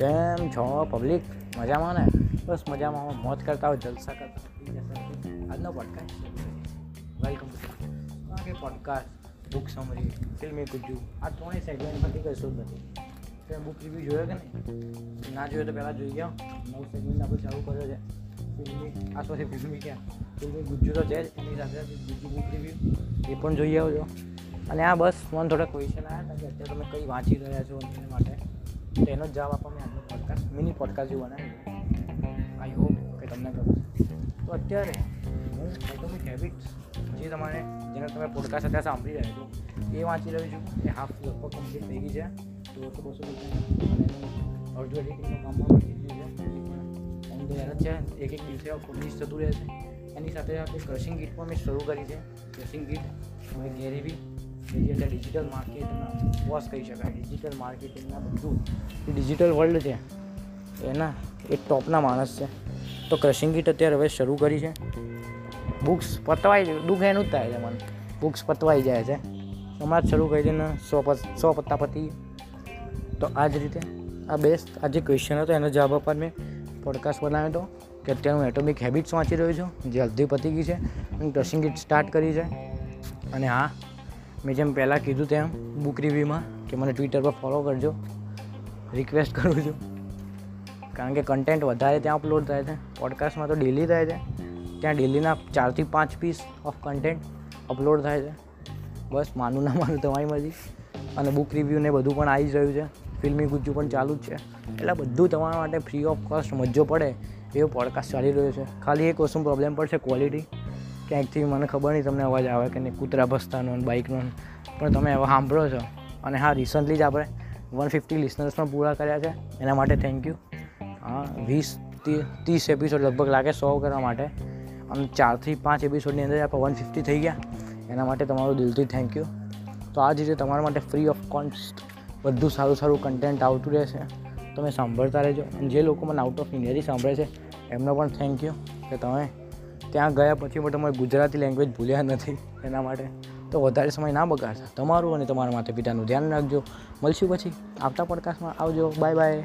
છો પબ્લિક મજામાં ને? બસ મજામાં. મોજ કરતા હોય, જલસા કરતા આજનો podcast welcome to podcast book summary ફિલ્મી કુજુ. આ ત્રણેય સેગમેન્ટમાંથી કશું જ નથી. તમે બુક રિવ્યૂ જોયો કે નહીં? ના જોયો તો પહેલાં જોઈ ગયો નવું સેગમેન્ટ આપણે ચાલુ કર્યો છે. ફિલ્મી આ સોરી ફિલ્મી ક્યાં ફિલ્મી ગુજ્જુ તો છે જ. એની સાથે બીજી બુક રિવ્યૂ એ પણ જોઈ આવજો. અને આ બસ, મને થોડા ક્વેશ્ચન આવ્યા હતા કે અત્યારે તમે કંઈ વાંચી રહ્યા છો એના માટે? તો એનો જ જવાબ આપવા મેં આજનો પોડકાસ્ટ મિની પોડકાસ્ટ જેવું બનાવી આઈ હોપ કે તમને ગમે તો અત્યારે હું એટોમિક હેબિટ્સ જે તમારે, જેને તમે પોડકાસ્ટ અત્યારે સાંભળી રહ્યા છો, એ વાંચી રહ્યો છું. એ હાફ લગભગ કમ્પ્લીટ થઈ ગઈ છે. તો બસો અડધો એડિટિંગનું કામ પણ પતી ગયું છે. એમ તો યાર જ છે, એક એક દિવસે ફિનિશ થતું રહે છે. એની સાથે સાથે ક્રશિંગ ગીટ પણ મેં શરૂ કરી છે. ક્રશિંગ ગીટ હવે ઘેરે બી જે અત્યારે ડિજિટલ માર્કેટના બોસ કહી શકાય. ડિજિટલ માર્કેટિંગના બધું જે ડિજિટલ વર્લ્ડ છે, એના એક ટોપના માણસ છે. તો ક્રશિંગ કીટ અત્યારે હવે શરૂ કરી છે. બુક્સ પતવાઈ દુઃખ એનું જ થાય છે મને. બુક્સ પતવાઈ જાય છે. હમણાં જ શરૂ કરી છે ને સો સો પત્તા પતી તો આ જ રીતે આ બેસ્ટ આ જે ક્વેશ્ચન હતો એનો જવાબ આપવા મેં પોડકાસ્ટ બનાવ્યો હતો કે અત્યારે હું એટોમિક હેબિટ્સ વાંચી રહ્યો છું. જે અડધી પતી ગઈ છે. હું ક્રશિંગ કીટ સ્ટાર્ટ કરી છે. અને હા મેં જેમ પહેલાં કીધું તેમ બુક રિવ્યૂમાં કે મને ટ્વિટર પર ફોલો કરજો. રિક્વેસ્ટ કરું છું. કારણ કે કન્ટેન્ટ વધારે ત્યાં અપલોડ થાય છે. પોડકાસ્ટમાં તો ડેલી થાય છે. ત્યાં ડેલીના ચારથી પાંચ પીસ ઓફ કન્ટેન્ટ અપલોડ થાય છે. બસ, માનું ના માનું તમારી મરજી. અને બુક રિવ્યૂ ને બધું પણ આવી જ રહ્યું છે. ફિલ્મી ગુજ્જુ પણ ચાલુ જ છે. એટલે બધું તમારા માટે ફ્રી ઓફ કોસ્ટ મજો પડે. એવો પોડકાસ્ટ ચાલી રહ્યો છે. ખાલી એક વસ્તુ પ્રોબ્લેમ પડશે ક્વોલિટી ક્યાંકથી મને ખબર નહીં તમને અવાજ આવે કે નહીં, કૂતરા ભસતાનો અને બાઇકનો પણ તમે એવા સાંભળો છો. અને હા રિસન્ટલી જ આપણે વન ફિફ્ટી લિસનર્સ પણ પૂરા કર્યા છે. એના માટે થેન્ક યુ હા, વીસ ત્રીસ એપિસોડ લગભગ લાગે સો કરવા માટે. અને ચારથી પાંચ એપિસોડની અંદર આપણે વન ફિફ્ટી થઈ ગયા. એના માટે તમારું દિલથી થેન્ક યુ તો આ જ રીતે તમારા માટે ફ્રી ઓફ કોસ્ટ બધું સારું સારું કન્ટેન્ટ આવતું રહેશે. તમે સાંભળતા રહેજો. અને જે લોકો મને આઉટ ઓફ ઇન્ડિયાથી સાંભળે છે, એમનો પણ થેન્ક યુ કે તમે ત્યાં ગયા પછી પણ તમારે ગુજરાતી લેંગ્વેજ ભૂલ્યા નથી એના માટે. તો વધારે સમય ના બગાડતા. તમારું અને તમારા માતા પિતાનું ધ્યાન રાખજો. મળશું પછી. આવતા પડકાશમાં આવજો. Bye bye